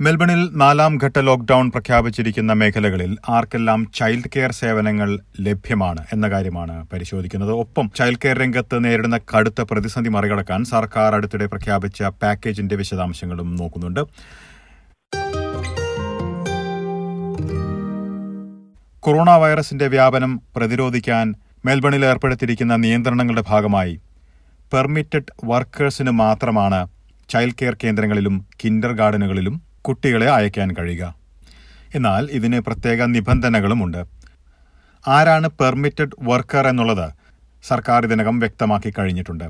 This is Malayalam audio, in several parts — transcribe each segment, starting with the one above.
മെൽബണിൽ നാലാം ഘട്ട ലോക്ഡൌൺ പ്രഖ്യാപിച്ചിരിക്കുന്ന മേഖലകളിൽ ആർക്കെല്ലാം ചൈൽഡ് കെയർ സേവനങ്ങൾ ലഭ്യമാണ് എന്ന കാര്യമാണ് പരിശോധിക്കുന്നത്. ഒപ്പം ചൈൽഡ് കെയർ രംഗത്ത് നേരിടുന്ന കടുത്ത പ്രതിസന്ധി മറികടക്കാൻ സർക്കാർ അടുത്തിടെ പ്രഖ്യാപിച്ച പാക്കേജിന്റെ വിശദാംശങ്ങളും നോക്കുന്നുണ്ട്. കൊറോണ വൈറസിന്റെ വ്യാപനം പ്രതിരോധിക്കാൻ മെൽബണിൽ ഏർപ്പെടുത്തിയിരിക്കുന്ന നിയന്ത്രണങ്ങളുടെ ഭാഗമായി പെർമിറ്റഡ് വർക്കേഴ്സിന് മാത്രമാണ് ചൈൽഡ് കെയർ കേന്ദ്രങ്ങളിലും കിൻഡർ ഗാർഡനുകളിലും കുട്ടികളെ അയക്കാൻ കഴിയുക. എന്നാൽ ഇതിന് പ്രത്യേക നിബന്ധനകളുമുണ്ട് ആരാണ് പെർമിറ്റഡ് വർക്കർ എന്നുള്ളത് സർക്കാർ ഇതിനകം വ്യക്തമാക്കി കഴിഞ്ഞിട്ടുണ്ട്.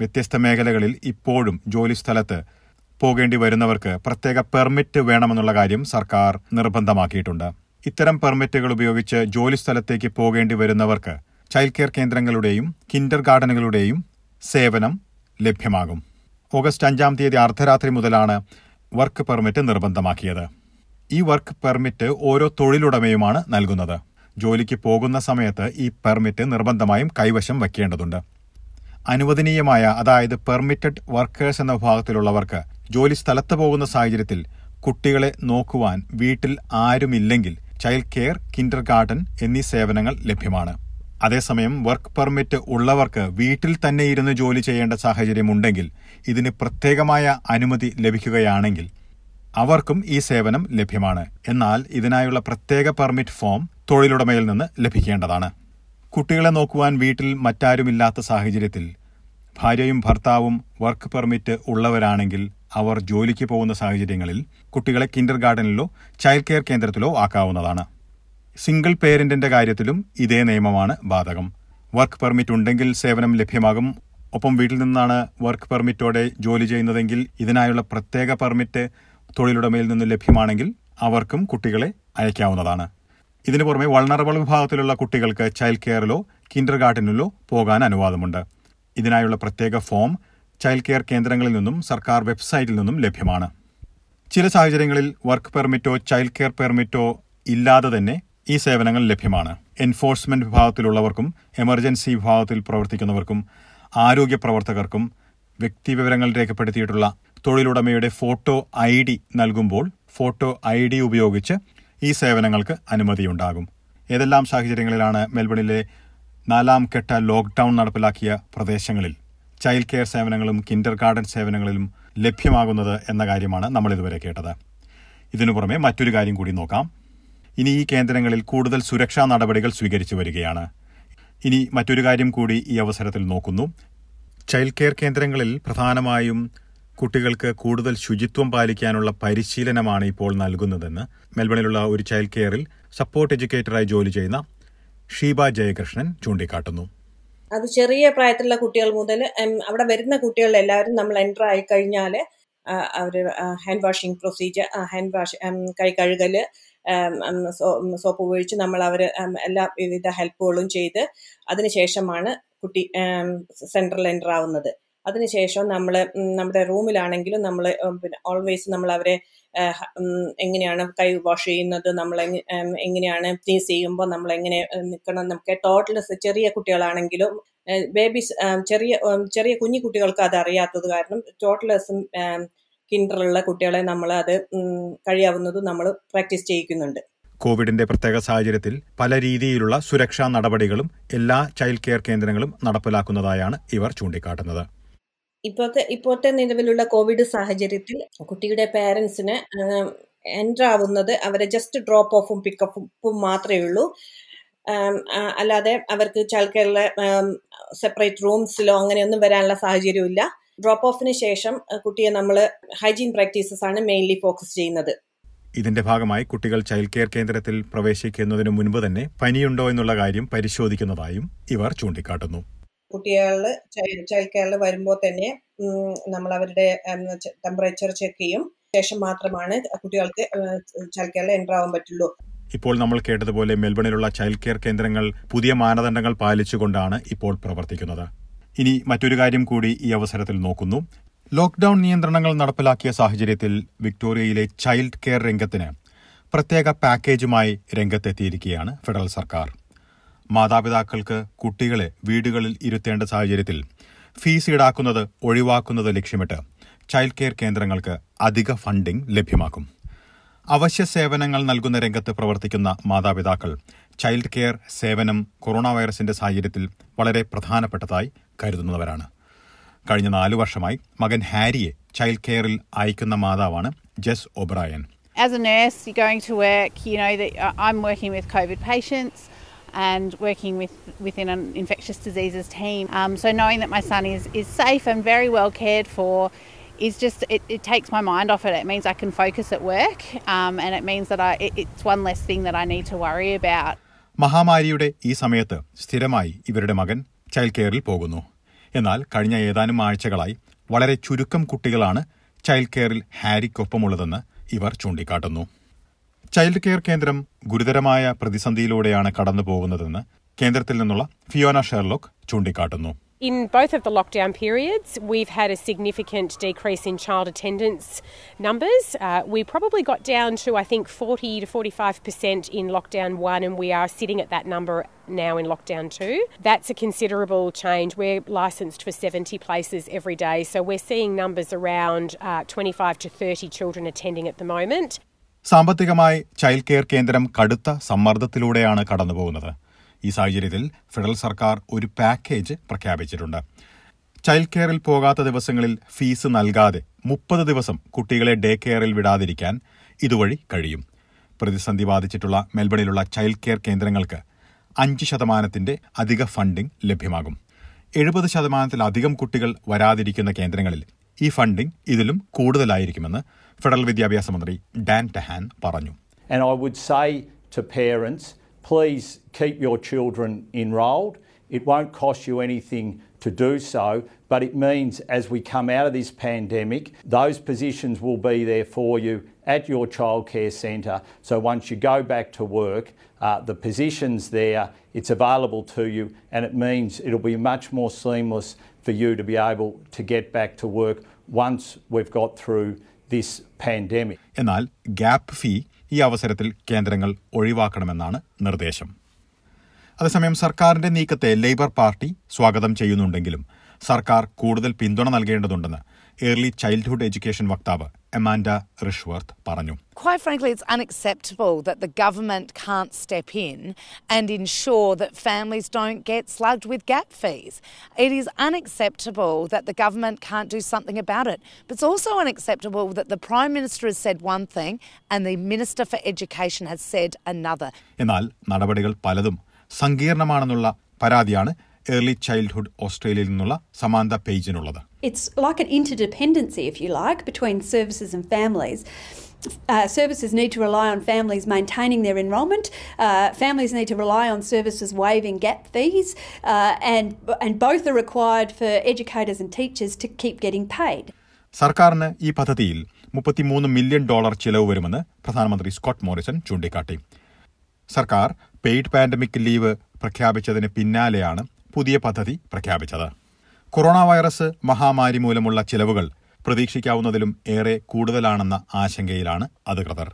വ്യത്യസ്ത മേഖലകളിൽ ഇപ്പോഴും ജോലി ജോലിസ്ഥലത്ത് പോകേണ്ടി വരുന്നവർക്ക് പ്രത്യേക പെർമിറ്റ് വേണമെന്നുള്ള കാര്യം സർക്കാർ നിർബന്ധമാക്കിയിട്ടുണ്ട്. ഇത്തരം പെർമിറ്റുകൾ ഉപയോഗിച്ച് ജോലി ജോലിസ്ഥലത്തേക്ക് പോകേണ്ടി വരുന്നവർക്ക് ചൈൽഡ് കെയർ കേന്ദ്രങ്ങളുടെയും കിൻഡർ ഗാർഡനുകളുടെയും സേവനം ലഭ്യമാകും. ഓഗസ്റ്റ് അഞ്ചാം തീയതി അർദ്ധരാത്രി മുതലാണ് വർക്ക് പെർമിറ്റ് നിർബന്ധമാക്കിയത്. ഈ വർക്ക് പെർമിറ്റ് ഓരോ തൊഴിലുടമയുമാണ് നൽകുന്നത്. ജോലിക്ക് പോകുന്ന സമയത്ത് ഈ പെർമിറ്റ് നിർബന്ധമായും കൈവശം വയ്ക്കേണ്ടതുണ്ട്. അനുവദനീയമായ അതായത് പെർമിറ്റഡ് വർക്കേഴ്സ് എന്ന വിഭാഗത്തിലുള്ളവർക്ക് ജോലി സ്ഥലത്ത് പോകുന്ന സാഹചര്യത്തിൽ കുട്ടികളെ നോക്കുവാൻ വീട്ടിൽ ആരുമില്ലെങ്കിൽ ചൈൽഡ് കെയർ കിൻഡർ ഗാർഡൻ എന്നീ സേവനങ്ങൾ ലഭ്യമാണ്. അതേസമയം വർക്ക് പെർമിറ്റ് ഉള്ളവർക്ക് വീട്ടിൽ തന്നെ ഇരുന്ന് ജോലി ചെയ്യേണ്ട സാഹചര്യമുണ്ടെങ്കിൽ ഇതിന് പ്രത്യേകമായ അനുമതി ലഭിക്കുകയാണെങ്കിൽ അവർക്കും ഈ സേവനം ലഭ്യമാണ്. എന്നാൽ ഇതിനായുള്ള പ്രത്യേക പെർമിറ്റ് ഫോം തൊഴിലുടമയിൽ നിന്ന് ലഭിക്കേണ്ടതാണ്. കുട്ടികളെ നോക്കുവാൻ വീട്ടിൽ മറ്റാരുമില്ലാത്ത സാഹചര്യത്തിൽ ഭാര്യയും ഭർത്താവും വർക്ക് പെർമിറ്റ് ഉള്ളവരാണെങ്കിൽ അവർ ജോലിക്ക് പോകുന്ന സാഹചര്യങ്ങളിൽ കുട്ടികളെ കിൻഡർ ഗാർഡനിലോ ചൈൽഡ് കെയർ കേന്ദ്രത്തിലോ ആക്കാവുന്നതാണ്. സിംഗിൾ പേരന്റിന്റെ കാര്യത്തിലും ഇതേ നിയമമാണ് ബാധകം. വർക്ക് പെർമിറ്റ് ഉണ്ടെങ്കിൽ സേവനം ലഭ്യമാകും. ഒപ്പം വീട്ടിൽ നിന്നാണ് വർക്ക് പെർമിറ്റോടെ ജോലി ചെയ്യുന്നതെങ്കിൽ ഇതിനായുള്ള പ്രത്യേക പെർമിറ്റ് തൊഴിലുടമയിൽ നിന്ന് ലഭ്യമാണെങ്കിൽ അവർക്കും കുട്ടികളെ അയക്കാവുന്നതാണ്. ഇതിനു പുറമെ വൾണറബിൾ വിഭാഗത്തിലുള്ള കുട്ടികൾക്ക് ചൈൽഡ് കെയറിലോ കിൻഡർ ഗാർഡനിലോ പോകാൻ അനുവാദമുണ്ട്. ഇതിനായുള്ള പ്രത്യേക ഫോം ചൈൽഡ് കെയർ കേന്ദ്രങ്ങളിൽ നിന്നും സർക്കാർ വെബ്സൈറ്റിൽ നിന്നും ലഭ്യമാണ്. ചില സാഹചര്യങ്ങളിൽ വർക്ക് പെർമിറ്റോ ചൈൽഡ് കെയർ പെർമിറ്റോ ഇല്ലാതെ തന്നെ ഈ സേവനങ്ങൾ ലഭ്യമാണ്. എൻഫോഴ്സ്മെന്റ് വിഭാഗത്തിലുള്ളവർക്കും എമർജൻസി വിഭാഗത്തിൽ പ്രവർത്തിക്കുന്നവർക്കും ആരോഗ്യ പ്രവർത്തകർക്കും വ്യക്തിവിവരങ്ങൾ രേഖപ്പെടുത്തിയിട്ടുള്ള തൊഴിലുടമയുടെ ഫോട്ടോ ഐ ഡി നൽകുമ്പോൾ ഫോട്ടോ ഐ ഡി ഉപയോഗിച്ച് ഈ സേവനങ്ങൾക്ക് അനുമതിയുണ്ടാകും. ഏതെല്ലാം സാഹചര്യങ്ങളിലാണ് മെൽബണിലെ നാലാം ഘട്ട ലോക്ക്ഡൌൺ നടപ്പിലാക്കിയ പ്രദേശങ്ങളിൽ ചൈൽഡ് കെയർ സേവനങ്ങളും കിൻഡർ ഗാർഡൻ സേവനങ്ങളിലും ലഭ്യമാകുന്നത് എന്ന കാര്യമാണ് നമ്മൾ ഇതുവരെ കേട്ടത്. ഇതിനു പുറമെ മറ്റൊരു കാര്യം കൂടി നോക്കാം. ഇനി ഈ കേന്ദ്രങ്ങളിൽ കൂടുതൽ സുരക്ഷാ നടപടികൾ സ്വീകരിച്ചു വരികയാണ്. ഇനി മറ്റൊരു കാര്യം കൂടി ഈ അവസരത്തിൽ നോക്കുന്നു. ചൈൽഡ് കെയർ കേന്ദ്രങ്ങളിൽ പ്രധാനമായും കുട്ടികൾക്ക് കൂടുതൽ ശുചിത്വം പാലിക്കാനുള്ള പരിശീലനമാണ് ഇപ്പോൾ നൽകുന്നതെന്ന് മെൽബണിലുള്ള ഒരു ചൈൽഡ് കെയറിൽ സപ്പോർട്ട് എഡ്യൂക്കേറ്ററായി ജോലി ചെയ്യുന്ന ഷീബ ജയകൃഷ്ണൻ ചൂണ്ടിക്കാട്ടുന്നു. അത് ചെറിയ പ്രായത്തിലുള്ള കുട്ടികൾ മുതൽ അവിടെ വരുന്ന കുട്ടികൾ എല്ലാവരും നമ്മൾ എന്റർ ആയി കഴിഞ്ഞാൽ അവർ hand washing procedure hand wash കൈ കഴുകൽ സോപ്പ് ഉപയോഗിച്ച് നമ്മൾ അവർ എല്ലാ വിവിധ ഹെൽപ്പുകളും ചെയ്ത് അതിനുശേഷമാണ് കുട്ടി സെൻട്രൽ എന്റർ ആവുന്നത്. അതിനുശേഷം നമ്മൾ നമ്മുടെ റൂമിലാണെങ്കിലും നമ്മൾ പിന്നെ ഓൾവേസ് നമ്മൾ അവരെ എങ്ങനെയാണ് കൈ വാഷ് ചെയ്യുന്നത് നമ്മൾ എങ്ങനെയാണ് ക്ലീൻ ചെയ്യുമ്പോൾ നമ്മൾ എങ്ങനെ നിൽക്കണം നമുക്ക് ടോട്ടൽ ചെറിയ കുട്ടികളാണെങ്കിലും ബേബീസ് ചെറിയ ചെറിയ കുഞ്ഞു കുട്ടികൾക്ക് അത് അറിയാത്തത് കാരണം ടോട്ടലേഴ്സും കിൻഡറിലുള്ള കുട്ടികളെ നമ്മൾ അത് കഴിയാവുന്നതും നമ്മൾ പ്രാക്ടീസ് ചെയ്യിക്കുന്നുണ്ട്. കോവിഡിന്റെ പ്രത്യേക സാഹചര്യത്തിൽ പല രീതിയിലുള്ള സുരക്ഷാ നടപടികളും എല്ലാ ചൈൽഡ് കെയർ കേന്ദ്രങ്ങളും നടപ്പിലാക്കുന്നതായാണ് ഇവർ ചൂണ്ടിക്കാട്ടുന്നത്. ഇപ്പോഴത്തെ ഇപ്പോഴത്തെ നിലവിലുള്ള കോവിഡ് സാഹചര്യത്തിൽ കുട്ടിയുടെ പേരൻസിന് എന്റർ ആവുന്നത് അവരെ ജസ്റ്റ് ഡ്രോപ്പ് ഓഫും പിക്കപ്പും മാത്രമേ ഉള്ളൂ. അല്ലാതെ അവർക്ക് ചൈൽഡ് കെയറിലെ സെപ്പറേറ്റ് റൂംസിലോ അങ്ങനെയൊന്നും വരാനുള്ള സാഹചര്യമില്ല ഡ്രോപ്പ് ഓഫിന് ശേഷം കുട്ടിയെ നമ്മൾ ഹൈജീൻ പ്രാക്ടീസസ് ആണ് മെയിൻലി ഫോക്കസ് ചെയ്യുന്നത്. ഇതിന്റെ ഭാഗമായി കുട്ടികൾ ചൈൽഡ് കെയർ കേന്ദ്രത്തിൽ പ്രവേശിക്കുന്നതിന് മുൻപ് തന്നെ പനിയുണ്ടോ എന്നുള്ള കാര്യം പരിശോധിക്കുന്നതായും ഇവർ ചൂണ്ടിക്കാട്ടുന്നു. കുട്ടികൾ ചൈൽഡ് കെയറിൽ വരുമ്പോൾ തന്നെ നമ്മൾ അവരുടെ ടെമ്പറേച്ചർ ചെക്ക് ചെയ്യും. ശേഷം മാത്രമാണ് കുട്ടികൾക്ക് ചൈൽഡ് കെയറിൽ എന്റർ ആവാൻ പറ്റുള്ളൂ. ഇപ്പോൾ നമ്മൾ കേട്ടതുപോലെ മെൽബണിലുള്ള ചൈൽഡ് കെയർ കേന്ദ്രങ്ങൾ പുതിയ മാനദണ്ഡങ്ങൾ പാലിച്ചുകൊണ്ടാണ് ഇപ്പോൾ പ്രവർത്തിക്കുന്നത്. ഇനി മറ്റൊരു കാര്യം കൂടി ഈ അവസരത്തിൽ നോക്കുന്നു. ലോക്ഡൌൺ നിയന്ത്രണങ്ങൾ നടപ്പിലാക്കിയ സാഹചര്യത്തിൽ വിക്ടോറിയയിലെ ചൈൽഡ് കെയർ രംഗത്തിന് പ്രത്യേക പാക്കേജുമായി രംഗത്തെത്തിയിരിക്കുകയാണ് ഫെഡറൽ സർക്കാർ. മാതാപിതാക്കൾക്ക് കുട്ടികളെ വീടുകളിൽ ഇരുത്തേണ്ട സാഹചര്യത്തിൽ ഫീസ് ഈടാക്കുന്നത് ഒഴിവാക്കുന്നത് ലക്ഷ്യമിട്ട് ചൈൽഡ് കെയർ കേന്ദ്രങ്ങൾക്ക് അധിക ഫണ്ടിംഗ് ലഭ്യമാക്കും. അവശ്യ സേവനങ്ങൾ നൽകുന്ന രംഗത്ത് പ്രവർത്തിക്കുന്ന മാതാപിതാക്കൾ ചൈൽഡ് കെയർ സേവനം കൊറോണ വൈറസിന്റെ സാഹചര്യത്തിൽ വളരെ പ്രധാനപ്പെട്ടതായി കരുതുന്നവരാണ് കഴിഞ്ഞ നാലു വർഷമായി മകൻ ഹാരിയെ ചൈൽഡ് കെയറിൽ അയക്കുന്ന മാതാവാണ് ജെസ് ഒബ്രായൻ As a nurse, you're going to work, you know, that uh, I'm working with COVID patients and working with within an infectious diseases team. Um, so knowing that my son is, is safe and very well cared for is just, it, it takes my mind off it. It means I can focus at work um, and it means that I, it, it's one less thing that I need to worry about. മഹാമാരിയുടെ ഈ സമയത്ത് സ്ഥിരമായി ഇവരുടെ മകൻ ചൈൽഡ് കെയറിൽ പോകുന്നു എന്നാൽ കഴിഞ്ഞ ഏതാനും ആഴ്ചകളായി വളരെ ചുരുക്കം കുട്ടികളാണ് ചൈൽഡ് കെയറിൽ ഹാരിക്കൊപ്പമുള്ളതെന്ന് ഇവർ ചൂണ്ടിക്കാട്ടുന്നു ചൈൽഡ് കെയർ കേന്ദ്രം ഗുരുതരമായ പ്രതിസന്ധിയിലൂടെയാണ് കടന്നു പോകുന്നതെന്ന് കേന്ദ്രത്തിൽ നിന്നുള്ള ഫിയോന ഷെർലോക്ക് ചൂണ്ടിക്കാട്ടുന്നു In both of the lockdown periods, we've had a significant decrease in child attendance numbers. Uh, we probably got down to, I think, 40 to 45% in lockdown one, and we are sitting at that number now in lockdown two. That's a considerable change. We're licensed for 70 places every day, so we're seeing numbers around uh, 25 to 30 children attending at the moment. സാമ്പത്തികമായി ചൈൽഡ് കെയർ കേന്ദ്രം കടുത്ത സമ്മർദ്ദത്തിലൂടെയാണ് കടന്നുപോകുന്നത് ഈ സാഹചര്യത്തിൽ ഫെഡറൽ സർക്കാർ ഒരു പാക്കേജ് പ്രഖ്യാപിച്ചിട്ടുണ്ട്. ചൈൽഡ് കെയറിൽ പോകാത്ത ദിവസങ്ങളിൽ ഫീസ് നൽകാതെ മുപ്പത് ദിവസം കുട്ടികളെ ഡേ കെയറിൽ വിടാതിരിക്കാൻ ഇതുവഴി കഴിയും. പ്രതിസന്ധി ബാധിച്ചിട്ടുള്ള മെൽബണിലുള്ള ചൈൽഡ് കെയർ കേന്ദ്രങ്ങൾക്ക് അഞ്ച് ശതമാനത്തിന്റെ അധിക ഫണ്ടിംഗ് ലഭ്യമാകും. എഴുപത് ശതമാനത്തിലധികം കുട്ടികൾ വരാതിരിക്കുന്ന കേന്ദ്രങ്ങളിൽ ഈ ഫണ്ടിംഗ് ഇതിലും കൂടുതലായിരിക്കുമെന്ന് ഫെഡറൽ വിദ്യാഭ്യാസ മന്ത്രി ഡാൻ ടെഹാൻ പറഞ്ഞു. And I would say to parents, please keep your children enrolled. It won't cost you anything to do so, but it means as we come out of this pandemic, those positions will be there for you at your childcare centre. So once you go back to work, uh, the positions there, it's available to you, and it means it'll be much more seamless for you to be able to get back to work once we've got through this pandemic. എന്നാൽ ഗ്യാപ്പ് ഫീ ഈ അവസരത്തിൽ കേന്ദ്രങ്ങൾ ഒഴിവാക്കണമെന്നാണ് നിർദ്ദേശം. അതേസമയം സർക്കാരിന്റെ നീക്കത്തെ ലേബർ പാർട്ടി സ്വാഗതം ചെയ്യുന്നുണ്ടെങ്കിലും സർക്കാർ കൂടുതൽ പിന്തുണ നൽകേണ്ടതുണ്ടെന്ന് ഏർലി ചൈൽഡ്ഹുഡ് എഡ്യൂക്കേഷൻ വക്താവ് എമാൻഡ റിഷ്വർത്ത് പറഞ്ഞു Quite frankly, it's unacceptable that the government can't step in and ensure that families don't get slugged with gap fees. It is unacceptable that the government can't do something about it. But it's also unacceptable that the Prime Minister has said one thing and the Minister for Education has said another. എന്നാൽ നടപടികൾ പലതും സങ്കീർണമാണെന്നുള്ള പരാതിയാണ് Early childhood ഓസ്ട്രേലിയയിൽ നിന്നുള്ള സമാന്ത പേജിനുള്ളത് It's like an interdependency, if you like, between services and families. Uh, services need to rely on families maintaining their enrolment. Uh, families need to rely on services waiving gap fees, uh, and and both are required for educators and teachers to keep getting paid. സർക്കാരിന് ഈ പദ്ധതിയിൽ മുപ്പത്തിമൂന്ന് മില്യൺ ഡോളർ ചിലവ് വരുമെന്ന് പ്രധാനമന്ത്രി സ്കോട്ട് മോറിസൺ ചൂണ്ടിക്കാട്ടി സർക്കാർ പെയ്ഡ് പാൻഡമിക് ലീവ് പ്രഖ്യാപിച്ചതിന് പിന്നാലെയാണ് പുതിയ പദ്ധതി പ്രഖ്യാപിച്ചത്. കൊറോണ വൈറസ് മഹാമാരി മൂലമുള്ള ചിലവുകൾ പ്രതീക്ഷിക്കാവുന്നതിലും ഏറെ കൂടുതലാണെന്ന ആശങ്കയിലാണ് അധികൃതർ.